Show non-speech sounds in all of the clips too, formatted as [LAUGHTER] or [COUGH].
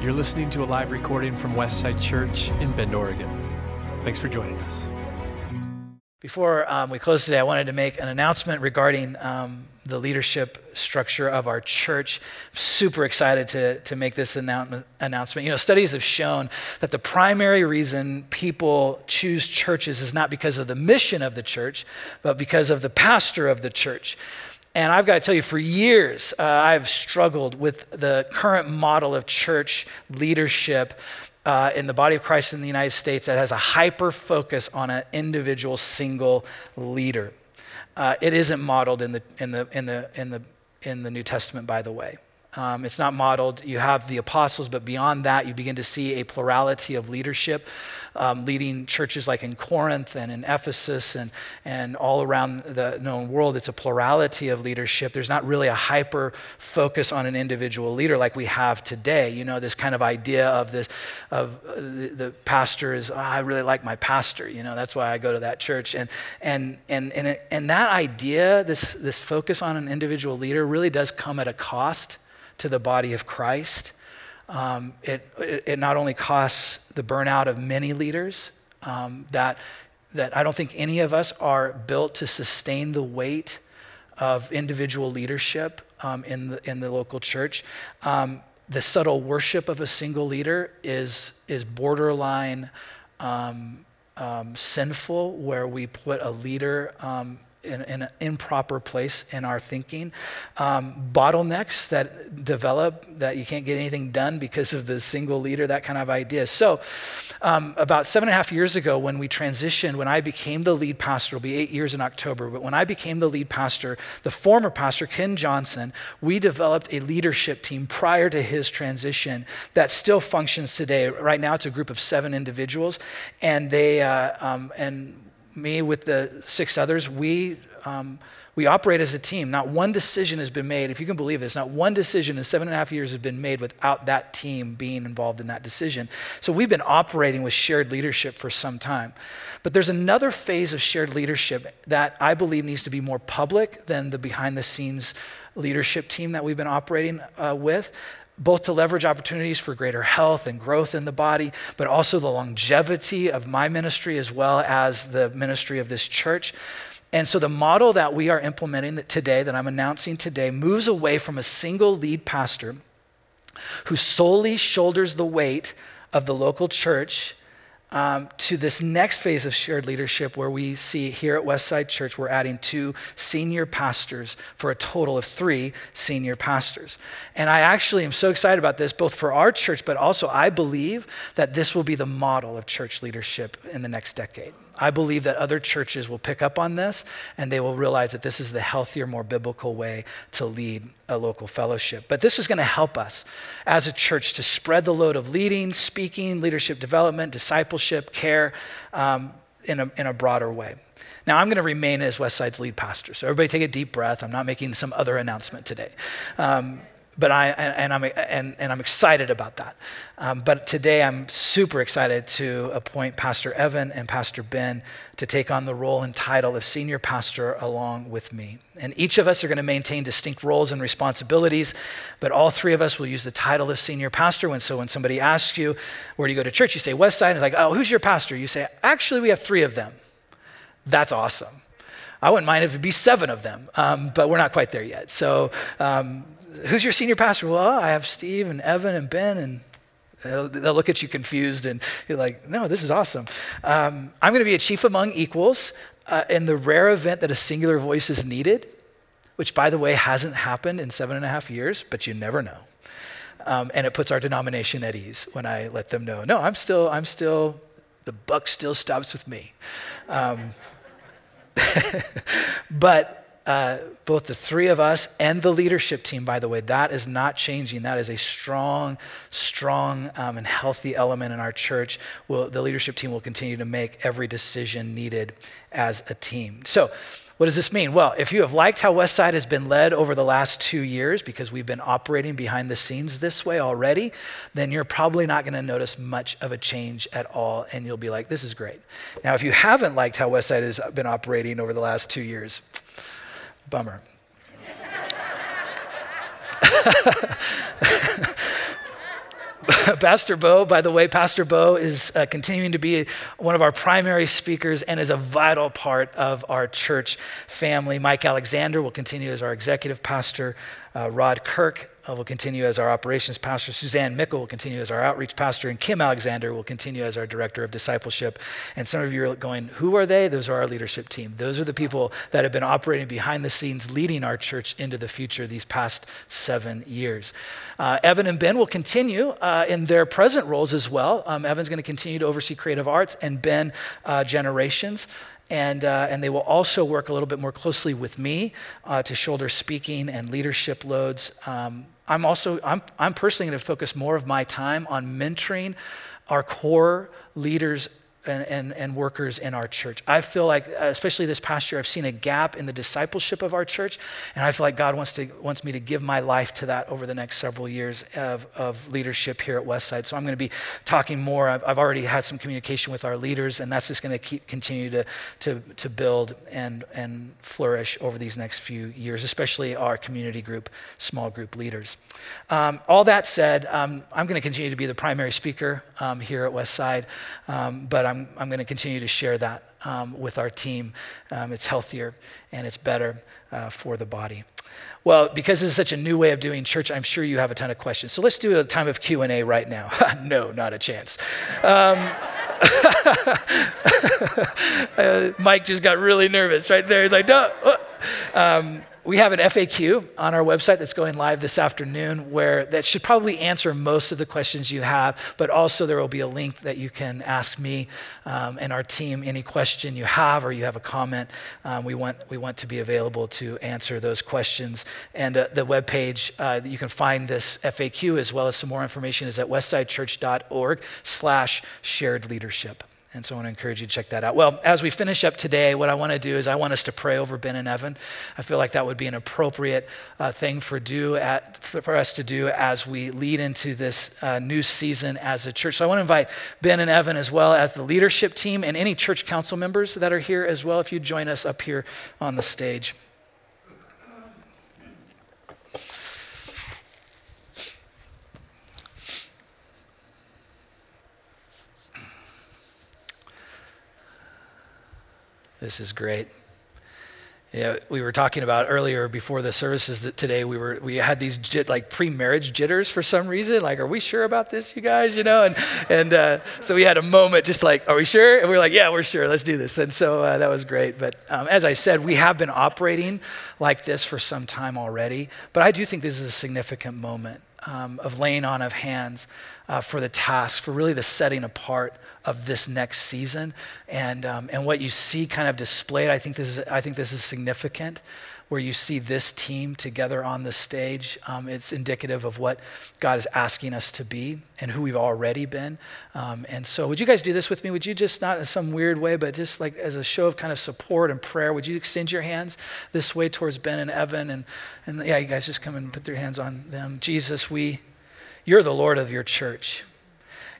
You're listening to a live recording from Westside Church in Bend, Oregon. Thanks for joining us. Before um, we close today, I wanted to make an announcement regarding um, the leadership structure of our church. super excited to, to make this annou- announcement. You know, studies have shown that the primary reason people choose churches is not because of the mission of the church, but because of the pastor of the church. And I've got to tell you, for years, uh, I've struggled with the current model of church leadership uh, in the body of Christ in the United States that has a hyper focus on an individual single leader. Uh, it isn't modeled in the, in, the, in, the, in, the, in the New Testament, by the way. Um, it's not modeled. You have the apostles, but beyond that, you begin to see a plurality of leadership, um, leading churches like in Corinth and in Ephesus and, and all around the known world. It's a plurality of leadership. There's not really a hyper focus on an individual leader like we have today. You know, this kind of idea of this, of uh, the, the pastor is, oh, I really like my pastor. You know, that's why I go to that church. And, and, and, and, and that idea, this, this focus on an individual leader, really does come at a cost to the body of Christ. Um, it, it, not only costs the burnout of many leaders, um, that, that I don't think any of us are built to sustain the weight of individual leadership um, in, the, in the local church. Um, the subtle worship of a single leader is, is borderline um, um, sinful, where we put a leader in, in, an improper place in our thinking. Um, bottlenecks that develop that you can't get anything done because of the single leader, that kind of idea. So, um, about seven and a half years ago, when we transitioned, when I became the lead pastor, it'll be eight years in October, but when I became the lead pastor, the former pastor, Ken Johnson, we developed a leadership team prior to his transition that still functions today. Right now, it's a group of seven individuals, and they, uh, um, and me with the six others, we, um, we operate as a team. Not one decision has been made, if you can believe this, not one decision in seven and a half years has been made without that team being involved in that decision. So we've been operating with shared leadership for some time. But there's another phase of shared leadership that I believe needs to be more public than the behind the scenes leadership team that we've been operating uh, with both to leverage opportunities for greater health and growth in the body, but also the longevity of my ministry as well as the ministry of this church. And so the model that we are implementing today, that I'm announcing today, moves away from a single lead pastor who solely shoulders the weight of the local church um, to this next phase of shared leadership where we see here at Westside Church, we're adding two senior pastors for a total of three senior pastors. And I actually am so excited about this, both for our church, but also I believe that this will be the model of church leadership in the next decade. I believe that other churches will pick up on this and they will realize that this is the healthier, more biblical way to lead a local fellowship. But this is going to help us as a church to spread the load of leading, speaking, leadership development, discipleship, care um, in, a, in a broader way. Now, I'm going to remain as Westside's lead pastor. So, everybody take a deep breath. I'm not making some other announcement today. Um, but I, and, I'm, and, and I'm excited about that. Um, but today I'm super excited to appoint Pastor Evan and Pastor Ben to take on the role and title of senior pastor along with me. And each of us are going to maintain distinct roles and responsibilities, but all three of us will use the title of senior pastor. When, so when somebody asks you, where do you go to church? You say Westside. And it's like, oh, who's your pastor? You say, actually, we have three of them. That's awesome. I wouldn't mind if it'd be seven of them, um, but we're not quite there yet. So um, who's your senior pastor? Well, I have Steve and Evan and Ben, and they'll, they'll look at you confused, and you're like, no, this is awesome. Um, I'm going to be a chief among equals uh, in the rare event that a singular voice is needed, which, by the way, hasn't happened in seven and a half years, but you never know. Um, and it puts our denomination at ease when I let them know, no, I'm still, I'm still, the buck still stops with me. Um, [LAUGHS] but uh, both the three of us and the leadership team, by the way, that is not changing. That is a strong, strong, um, and healthy element in our church. We'll, the leadership team will continue to make every decision needed as a team. So, what does this mean? Well, if you have liked how Westside has been led over the last two years, because we've been operating behind the scenes this way already, then you're probably not going to notice much of a change at all, and you'll be like, this is great. Now, if you haven't liked how Westside has been operating over the last two years, Bummer. [LAUGHS] Pastor Bo, by the way, Pastor Bo is uh, continuing to be one of our primary speakers and is a vital part of our church family. Mike Alexander will continue as our executive pastor. Uh, Rod Kirk will continue as our operations pastor. Suzanne Mickle will continue as our outreach pastor. And Kim Alexander will continue as our director of discipleship. And some of you are going, who are they? Those are our leadership team. Those are the people that have been operating behind the scenes, leading our church into the future these past seven years. Uh, Evan and Ben will continue uh, in their present roles as well. Um, Evan's going to continue to oversee creative arts, and Ben, uh, generations and, uh, and they will also work a little bit more closely with me uh, to shoulder speaking and leadership loads. Um, I'm also, I'm, I'm personally going to focus more of my time on mentoring our core leaders and, and, and, workers in our church. I feel like, especially this past year, I've seen a gap in the discipleship of our church, and I feel like God wants, to, wants me to give my life to that over the next several years of, of leadership here at Westside. So I'm going to be talking more. I've, I've already had some communication with our leaders, and that's just going to keep continue to, to, to build and, and flourish over these next few years, especially our community group, small group leaders. Um, all that said, um, I'm going to continue to be the primary speaker um, here at Westside, um, but I'm, I'm going to continue to share that um, with our team. Um, it's healthier and it's better uh, for the body. Well, because this is such a new way of doing church, I'm sure you have a ton of questions. So let's do a time of Q&A right now. [LAUGHS] no, not a chance. Um, [LAUGHS] uh, Mike just got really nervous right there. He's like, uh. um, we have an FAQ on our website that's going live this afternoon where that should probably answer most of the questions you have, but also there will be a link that you can ask me um, and our team any question you have or you have a comment. Um, we, want, we want to be available to answer those questions. And uh, the webpage uh, that you can find this FAQ as well as some more information is at westsidechurch.org slash shared leadership. And so I want to encourage you to check that out. Well, as we finish up today, what I want to do is I want us to pray over Ben and Evan. I feel like that would be an appropriate uh, thing for, do at, for, us to do as we lead into this uh, new season as a church. So I want to invite Ben and Evan as well as the leadership team and any church council members that are here as well, if you join us up here on the stage. This is great. Yeah, we were talking about earlier before the services that today we were we had these jit, like pre-marriage jitters for some reason. Like, are we sure about this, you guys? You know, and and uh, so we had a moment just like, are we sure? And we were like, yeah, we're sure. Let's do this. And so uh, that was great. But um, as I said, we have been operating like this for some time already. But I do think this is a significant moment um, of laying on of hands uh, for the task, for really the setting apart of this next season. And, um, and what you see kind of displayed, I think this is, I think this is significant where you see this team together on the stage. Um, it's indicative of what God is asking us to be and who we've already been. Um, and so, would you guys do this with me? Would you just, not in some weird way, but just like as a show of kind of support and prayer, would you extend your hands this way towards Ben and Evan? And, and yeah, you guys just come and put your hands on them. Jesus, we, you're the Lord of your church.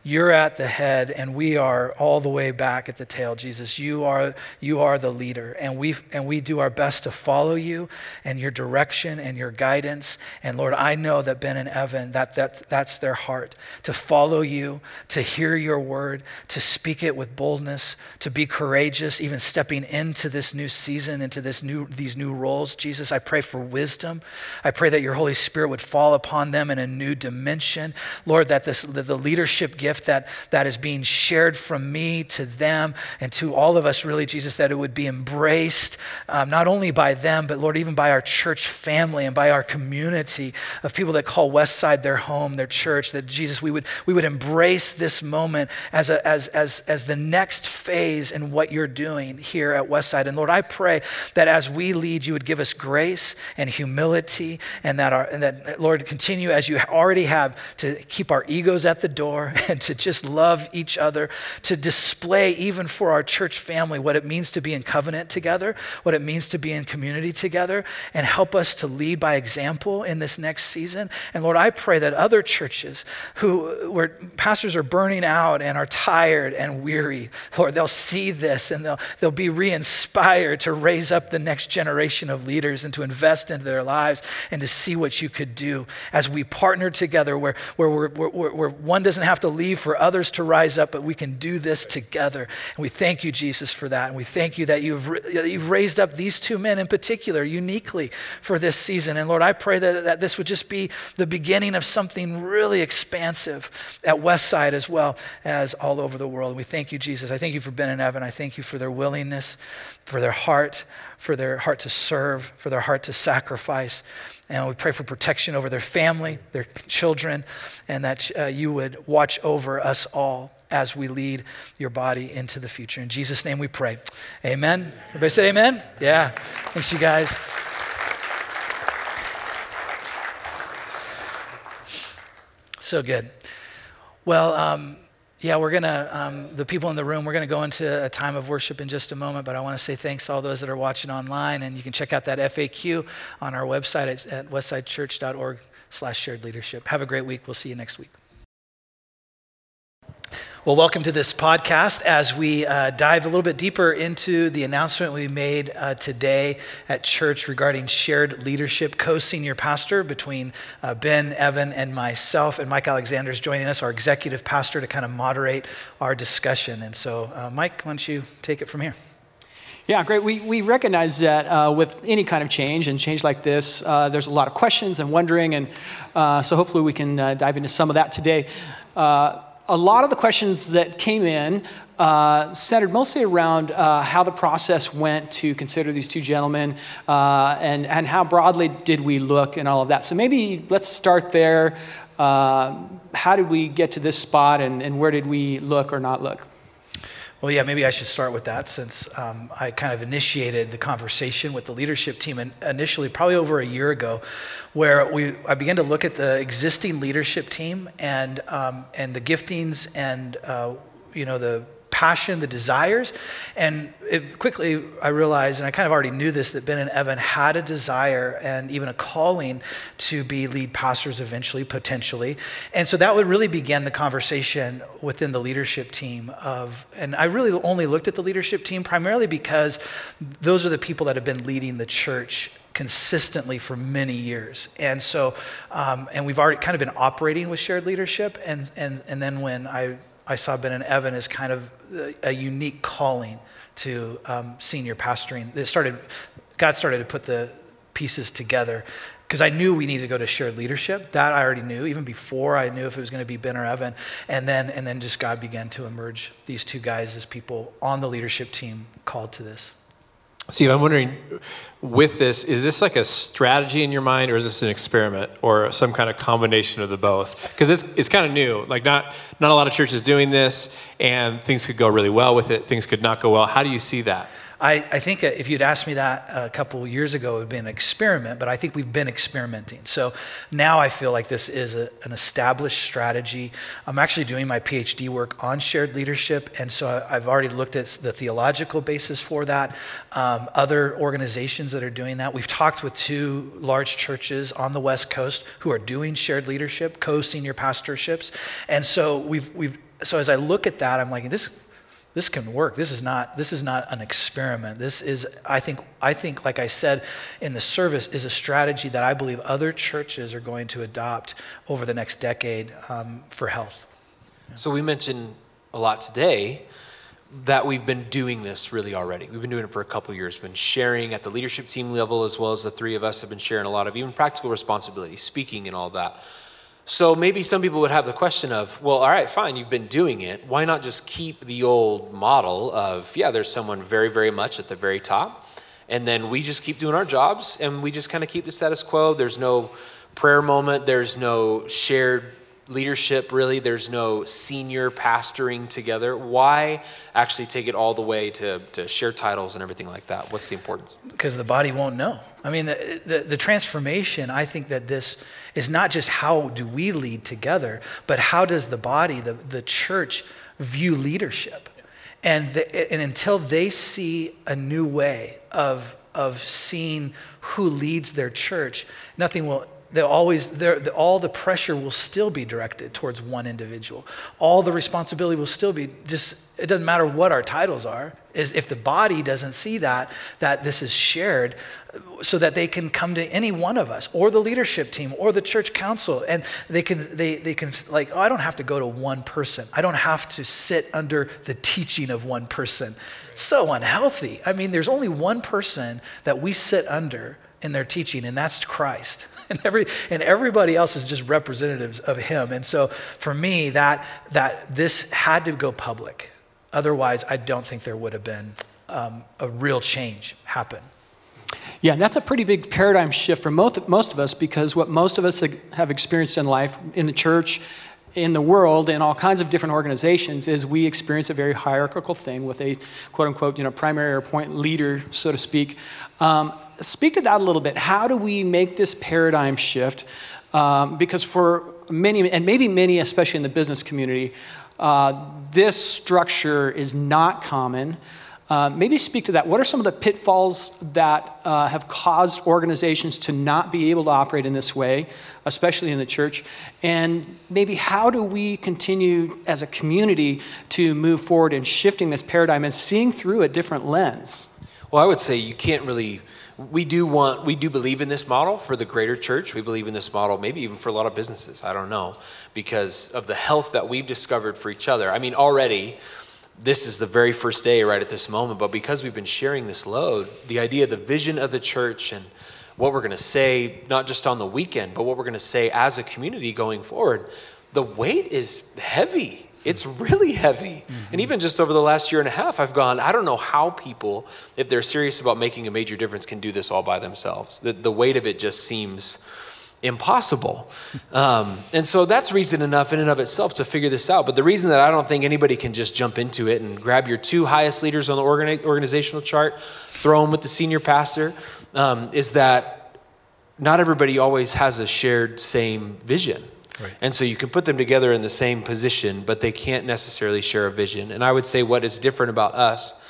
You're at the head, and we are all the way back at the tail, Jesus. You are, you are the leader, and we, and we do our best to follow you and your direction and your guidance. And Lord, I know that Ben and Evan, that, that, that's their heart to follow you, to hear your word, to speak it with boldness, to be courageous, even stepping into this new season, into this new, these new roles. Jesus, I pray for wisdom. I pray that your Holy Spirit would fall upon them in a new dimension. Lord, that, this, the leadership gift gift that, that is being shared from me to them and to all of us, really, Jesus, that it would be embraced um, not only by them, but Lord, even by our church family and by our community of people that call Westside their home, their church, that Jesus, we would, we would embrace this moment as, a, as, as, as the next phase in what you're doing here at Westside. And Lord, I pray that as we lead, you would give us grace and humility, and that, our, and that Lord, continue as you already have to keep our egos at the door [LAUGHS] and and to just love each other, to display even for our church family what it means to be in covenant together, what it means to be in community together, and help us to lead by example in this next season. And Lord, I pray that other churches who where pastors are burning out and are tired and weary, Lord, they'll see this and they'll, they'll be re-inspired to raise up the next generation of leaders and to invest into their lives and to see what you could do as we partner together where, where, where, where, one doesn't have to for others to rise up, but we can do this together. And we thank you, Jesus, for that. And we thank you that you've, that you've raised up these two men in particular uniquely for this season. And Lord, I pray that, that this would just be the beginning of something really expansive at Westside as well as all over the world. We thank you, Jesus. I thank you for Ben and Evan. I thank you for their willingness, for their heart, for their heart to serve, for their heart to sacrifice. And we pray for protection over their family, their children, and that uh, you would watch over us all as we lead your body into the future. In Jesus' name we pray. Amen. Everybody say amen? Yeah. Thanks, you guys. So good. Well, um, yeah, we're going to, um, the people in the room, we're going to go into a time of worship in just a moment, but I want to say thanks to all those that are watching online. And you can check out that FAQ on our website at, at westsidechurch.org slash shared leadership. Have a great week. We'll see you next week. Well, welcome to this podcast as we uh, dive a little bit deeper into the announcement we made uh, today at church regarding shared leadership, co senior pastor between uh, Ben, Evan, and myself. And Mike Alexander is joining us, our executive pastor, to kind of moderate our discussion. And so, uh, Mike, why don't you take it from here? Yeah, great. We, we recognize that uh, with any kind of change and change like this, uh, there's a lot of questions and wondering. And uh, so hopefully we can uh, dive into some of that today. A lot of the questions that came in uh, centered mostly around uh, how the process went to consider these two gentlemen uh, and, and how broadly did we look and all of that. So maybe let's start there. Uh, how did we get to this spot and, and where did we look or not look? Well, yeah, maybe I should start with that since um, I kind of initiated the conversation with the leadership team initially, probably over a year ago, where we I began to look at the existing leadership team and um, and the giftings and uh, you know the passion, the desires. And quickly, I realized, and I kind of already knew this, that Ben and Evan had a desire and even a calling to be lead pastors eventually, potentially. And so that would really begin the conversation within the leadership team of, and I really only looked at the leadership team primarily because those are the people that have been leading the church consistently for many years. And so, um, and we've already kind of been operating with shared leadership. And, and, and then when I I saw Ben and Evan as kind of a unique calling to um, senior pastoring. It started, God started to put the pieces together because I knew we needed to go to shared leadership. That I already knew, even before I knew if it was going to be Ben or Evan. And then, and then just God began to emerge these two guys as people on the leadership team called to this. Steve, I'm wondering with this, is this like a strategy in your mind or is this an experiment or some kind of combination of the both? Because it's, it's kind of new. Like, not, not a lot of churches doing this, and things could go really well with it, things could not go well. How do you see that? I, I think if you'd asked me that a couple years ago, it would have been an experiment, but I think we've been experimenting. So now I feel like this is a, an established strategy. I'm actually doing my PhD work on shared leadership, and so I've already looked at the theological basis for that. Um, other organizations that are doing that. We've talked with two large churches on the West Coast who are doing shared leadership, co senior pastorships. And so we've, we've so as I look at that, I'm like, this this can work. This is not this is not an experiment. This is I think I think like I said in the service is a strategy that I believe other churches are going to adopt over the next decade um, for health. So we mentioned a lot today that we've been doing this really already. We've been doing it for a couple years. Been sharing at the leadership team level as well as the three of us have been sharing a lot of even practical responsibility, speaking and all that. So maybe some people would have the question of, well, all right, fine, you've been doing it. Why not just keep the old model of, yeah, there's someone very, very much at the very top, and then we just keep doing our jobs and we just kind of keep the status quo. There's no prayer moment, there's no shared leadership, really. There's no senior pastoring together. Why actually take it all the way to, to share titles and everything like that? What's the importance? Because the body won't know. I mean, the, the, the transformation, I think that this is not just how do we lead together, but how does the body, the, the church, view leadership? And, the, and until they see a new way of, of seeing who leads their church, nothing will they'll always all the pressure will still be directed towards one individual. All the responsibility will still be just it doesn't matter what our titles are is if the body doesn't see that that this is shared so that they can come to any one of us or the leadership team or the church council and they can they, they can like oh i don't have to go to one person. I don't have to sit under the teaching of one person. So unhealthy. I mean there's only one person that we sit under in their teaching and that's christ [LAUGHS] and, every, and everybody else is just representatives of him. And so for me, that, that this had to go public. Otherwise, I don't think there would have been um, a real change happen. Yeah, and that's a pretty big paradigm shift for most, most of us because what most of us have experienced in life, in the church, in the world, in all kinds of different organizations, is we experience a very hierarchical thing with a quote unquote, you know, primary or point leader, so to speak, um, speak to that a little bit. How do we make this paradigm shift? Um, because for many, and maybe many, especially in the business community, uh, this structure is not common. Uh, maybe speak to that. What are some of the pitfalls that uh, have caused organizations to not be able to operate in this way, especially in the church? And maybe how do we continue as a community to move forward in shifting this paradigm and seeing through a different lens? Well, I would say you can't really. We do want, we do believe in this model for the greater church. We believe in this model, maybe even for a lot of businesses. I don't know, because of the health that we've discovered for each other. I mean, already, this is the very first day right at this moment, but because we've been sharing this load, the idea, the vision of the church, and what we're going to say, not just on the weekend, but what we're going to say as a community going forward, the weight is heavy it's really heavy. Mm-hmm. And even just over the last year and a half, I've gone, I don't know how people, if they're serious about making a major difference, can do this all by themselves. The, the weight of it just seems impossible. Um, and so that's reason enough in and of itself to figure this out. But the reason that I don't think anybody can just jump into it and grab your two highest leaders on the organi- organizational chart, throw them with the senior pastor, um, is that not everybody always has a shared same vision. Right. And so you can put them together in the same position, but they can't necessarily share a vision. And I would say what is different about us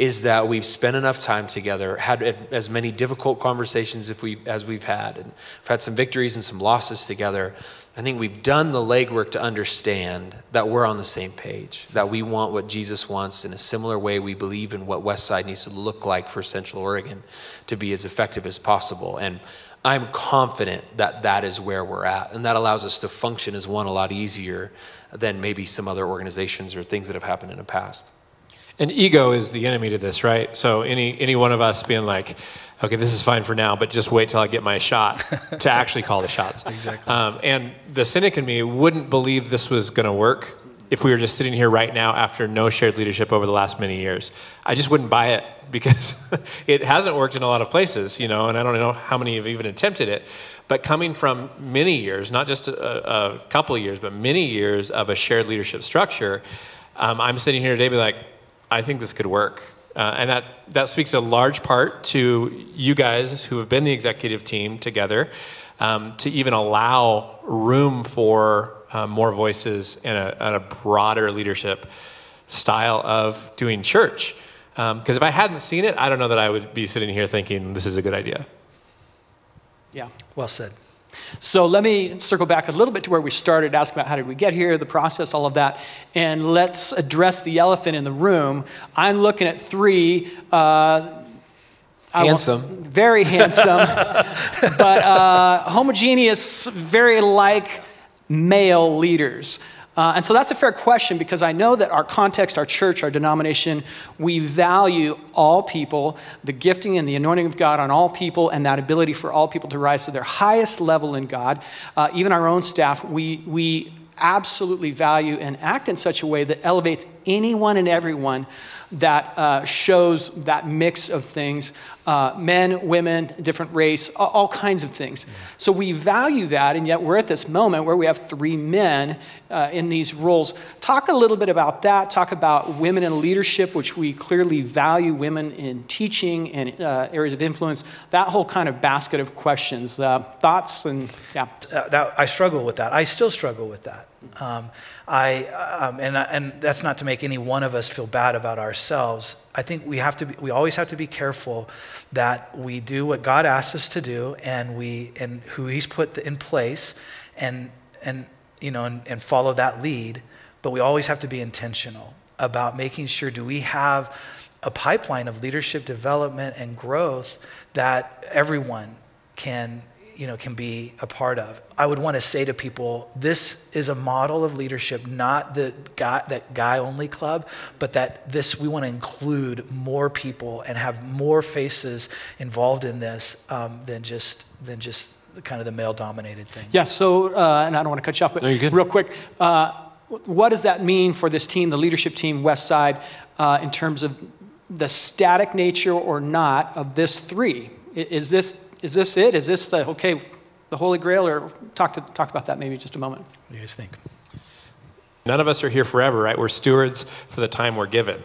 is that we've spent enough time together, had as many difficult conversations if we, as we've had, and we've had some victories and some losses together. I think we've done the legwork to understand that we're on the same page, that we want what Jesus wants in a similar way we believe in what Westside needs to look like for Central Oregon to be as effective as possible. And I'm confident that that is where we're at. And that allows us to function as one a lot easier than maybe some other organizations or things that have happened in the past. And ego is the enemy to this, right? So any any one of us being like, okay, this is fine for now, but just wait till I get my shot to [LAUGHS] actually call the shots. exactly. Um, and the cynic in me wouldn't believe this was going to work if we were just sitting here right now after no shared leadership over the last many years. I just wouldn't buy it [LAUGHS] because it hasn't worked in a lot of places, you know, and I don't know how many have even attempted it. But coming from many years, not just a, a couple of years, but many years of a shared leadership structure, um, I'm sitting here today be like, I think this could work. Uh, and that, that speaks a large part to you guys who have been the executive team together um, to even allow room for uh, more voices and a, and a, broader leadership style of doing church. Because um, if I hadn't seen it, I don't know that I would be sitting here thinking this is a good idea. Yeah. Well said. So let me circle back a little bit to where we started, ask about how did we get here, the process, all of that, and let's address the elephant in the room. I'm looking at three. Uh, handsome. very handsome, [LAUGHS] but uh, homogeneous, very like male leaders. Uh, and so that's a fair question because I know that our context, our church, our denomination, we value all people, the gifting and the anointing of God on all people, and that ability for all people to rise to their highest level in God. Uh, even our own staff, we, we absolutely value and act in such a way that elevates anyone and everyone that uh, shows that mix of things uh, men, women, different race, all, kinds of things. So we value that, and yet we're at this moment where we have three men uh, in these roles. Talk a little bit about that. Talk about women in leadership, which we clearly value women in teaching and uh, areas of influence. That whole kind of basket of questions, uh, thoughts, and yeah. Uh, that, I struggle with that. I still struggle with that. Um, I, um, and, and that's not to make any one of us feel bad about ourselves. I think we have to be, we always have to be careful that we do what God asks us to do and we, and who he's put in place and, and, you know, and, and follow that lead. But we always have to be intentional about making sure, do we have a pipeline of leadership development and growth that everyone can you know, can be a part of. I would want to say to people, this is a model of leadership, not the guy, that guy only club, but that this, we want to include more people and have more faces involved in this um, than just, than just the, kind of the male dominated thing. Yeah, so, uh, and I don't want to cut you off, but No, you're real quick, uh, what does that mean for this team, the leadership team, Westside, uh, in terms of the static nature or not of this three? Is this, is this it? Is this the, okay, the Holy Grail? Or talk, to, talk about that maybe just a moment. What do you guys think? None of us are here forever, right? We're stewards for the time we're given.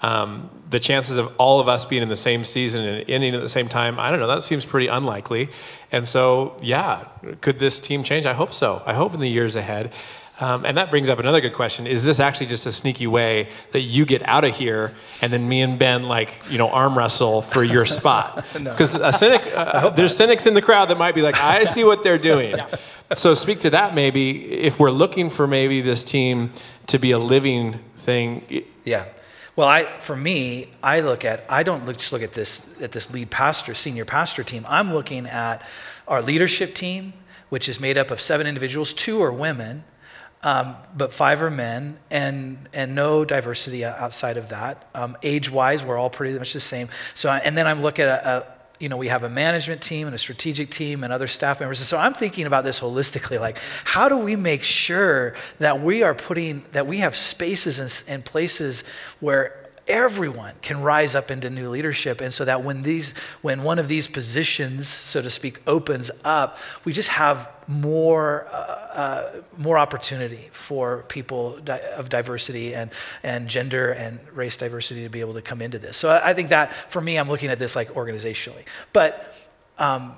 Um, the chances of all of us being in the same season and ending at the same time, I don't know, that seems pretty unlikely. And so, yeah, could this team change? I hope so. I hope in the years ahead. Um, and that brings up another good question. Is this actually just a sneaky way that you get out of here and then me and Ben, like, you know, arm wrestle for your [LAUGHS] spot? Because a cynic, uh, there's cynics in the crowd that might be like, I see what they're doing. So speak to that maybe. If we're looking for maybe this team to be a living thing, Yeah. Well, I, for me, I look at, I don't look, just look at this, at this lead pastor, senior pastor team. I'm looking at our leadership team, which is made up of seven individuals. Two are women, um, but five are men, and, and no diversity outside of that. Um, age wise, we're all pretty much the same. So, and then I'm looking at a, a you know, we have a management team and a strategic team and other staff members. And so I'm thinking about this holistically. Like, how do we make sure that we are putting, that we have spaces and, and places where everyone can rise up into new leadership. And so that when these when one of these positions so to speak opens up we just have more uh, uh, more opportunity for people di- of diversity and and gender and race diversity to be able to come into this. So i, I think that for me i'm looking at this like organizationally. But um,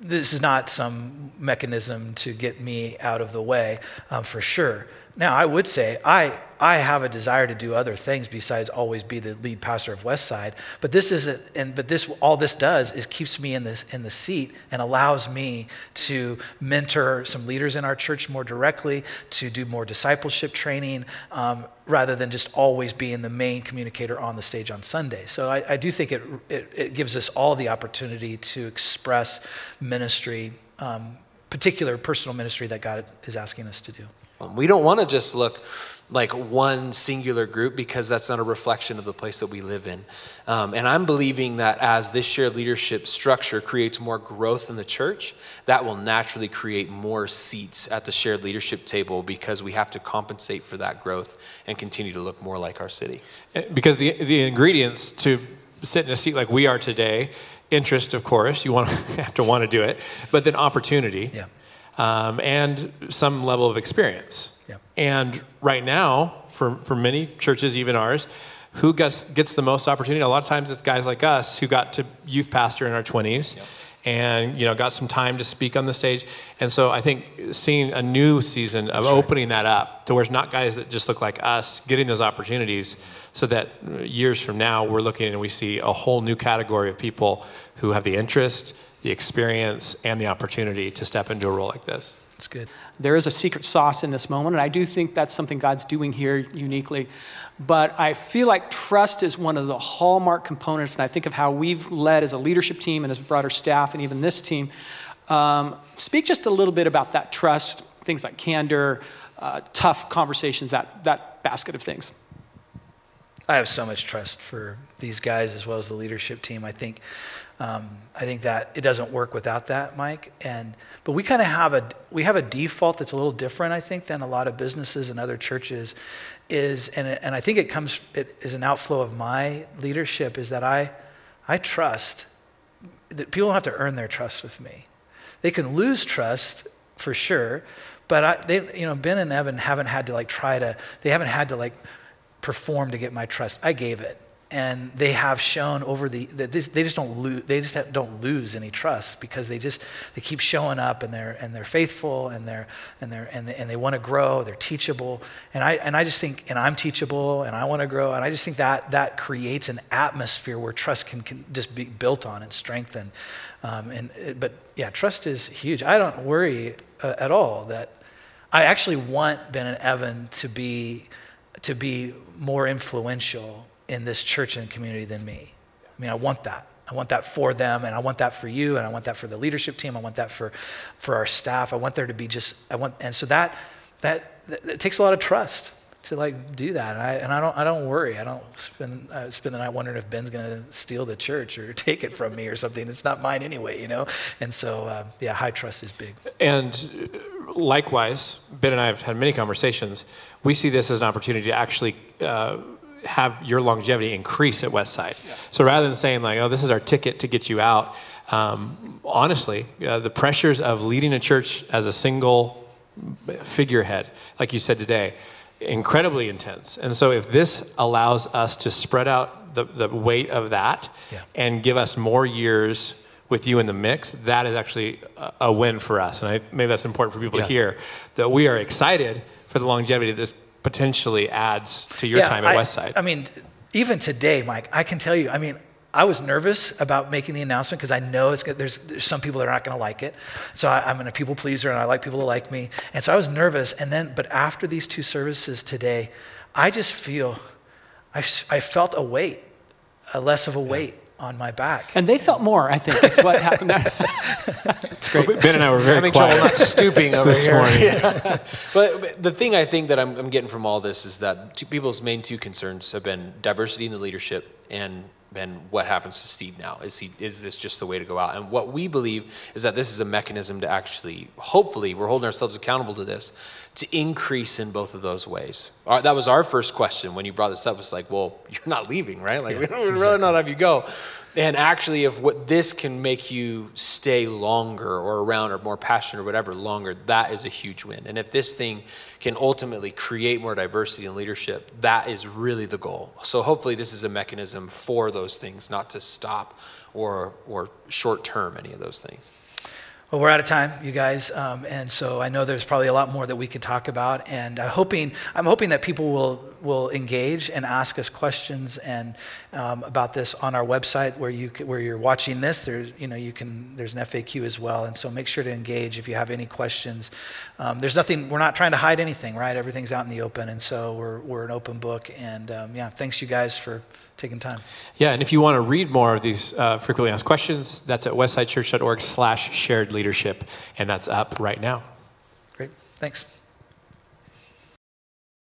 this is not some mechanism to get me out of the way um, for sure. Now, I would say I, I have a desire to do other things besides always be the lead pastor of Westside. But this isn't, and but this all this does is keeps me in this in the seat and allows me to mentor some leaders in our church more directly, to do more discipleship training, um, rather than just always being the main communicator on the stage on Sunday. So I, I do think it, it it gives us all the opportunity to express ministry, um, particular personal ministry that God is asking us to do. Um, We don't want to just look like one singular group because that's not a reflection of the place that we live in. Um, and I'm believing that as this shared leadership structure creates more growth in the church, that will naturally create more seats at the shared leadership table because we have to compensate for that growth and continue to look more like our city. because the, the ingredients to sit in a seat like we are today, interest, of course, you want to [LAUGHS] have to want to do it, but then opportunity. Yeah. Um, and some level of experience. Yeah. And right now, for, for many churches, even ours, who gets, gets the most opportunity? A lot of times it's guys like us who got to youth pastor in our 20s and you know got some time to speak on the stage. And so I think seeing a new season of opening that up to where it's not guys that just look like us getting those opportunities so that years from now we're looking and we see a whole new category of people who have the interest, the experience, and the opportunity to step into a role like this. It's good. There is a secret sauce in this moment, and I do think that's something God's doing here uniquely. But I feel like trust is one of the hallmark components, and I think of how we've led as a leadership team and as a broader staff, and even this team. Um, speak just a little bit about that trust, things like candor, uh, tough conversations, that, that basket of things. I have so much trust for these guys as well as the leadership team. I think, um, I think that it doesn't work without that, Mike. And but we kind of have a we have a default that's a little different, I think, than a lot of businesses and other churches. Is and and I think it comes it is an outflow of my leadership. Is that I I trust that people don't have to earn their trust with me. They can lose trust for sure, but I, they, you know, Ben and Evan haven't had to like try to, they haven't had to like perform to get my trust. I gave it. And they have shown over the, that this, they just don't lose, they just don't lose any trust because they just, they keep showing up and they're, and they're faithful and they're, and they're, and they, and they want to grow, they're teachable. And I, and I just think, and I'm teachable and I want to grow. And I just think that, that creates an atmosphere where trust can, can just be built on and strengthened. Um, and, but yeah, trust is huge. I don't worry uh, at all that I actually want Ben and Evan to be, to be more influential in this church and community than me. I mean, I want that. I want that for them, and I want that for you, and I want that for the leadership team. I want that for, for our staff. I want there to be just, I want, and so that, that, that it takes a lot of trust to like do that. And I, and I don't, I don't worry. I don't spend, uh, spend the night wondering if Ben's going to steal the church or [LAUGHS] take it from me or something. It's not mine anyway, you know? And so, uh, yeah, high trust is big. And likewise, Ben and I have had many conversations. We see this as an opportunity to actually uh, have your longevity increase at Westside. Yeah. So rather than saying like, "Oh, this is our ticket to get you out," um, honestly, uh, the pressures of leading a church as a single figurehead, like you said today, incredibly intense. And so, if this allows us to spread out the, the weight of that yeah. and give us more years with you in the mix, that is actually a, win for us. And I, maybe that's important for people yeah. to hear that we are excited for the longevity of this potentially adds to your yeah, time at I, Westside. I mean, even today, Mike, I can tell you, I mean, I was nervous about making the announcement because I know it's there's, there's some people that are not going to like it. So I, am a people pleaser and I like people to like me. And so I was nervous. And then, but after these two services today, I just feel, I, I felt a weight, a less of a weight on my back. And they felt more, I think, is what happened there. [LAUGHS] it's great. Ben and I were very Having quiet trouble not stooping over this here. morning. [LAUGHS] Yeah. But, but, the thing I think that I'm, I'm getting from all this is that two, people's main two concerns have been diversity in the leadership and then what happens to Steve now? Is he is this just the way to go out? And what we believe is that this is a mechanism to actually, hopefully, we're holding ourselves accountable to this, to increase in both of those ways. Our, that was our first question when you brought this up. Was like, well, [LAUGHS] you're not leaving, right? Like yeah, we don't exactly. really not have you go. And actually, if what this can make you stay longer or around or more passionate or whatever longer, that is a huge win. And if this thing can ultimately create more diversity in leadership, that is really the goal. So hopefully, this is a mechanism for those things, not to stop or or short term any of those things. Well, we're out of time, you guys, um, and so I know there's probably a lot more that we could talk about. And I'm hoping, I'm hoping that people will will engage and ask us questions and um, about this on our website where you where you're watching this. There's you know you can there's an FAQ as well, and so make sure to engage if you have any questions. Um, there's nothing. We're not trying to hide anything, right? Everything's out in the open, and so we're we're an open book. And um, yeah, thanks you guys for taking time. Yeah, and if you want to read more of these uh, frequently asked questions, that's at westsidechurch.org slash shared leadership, and that's up right now. Great, thanks.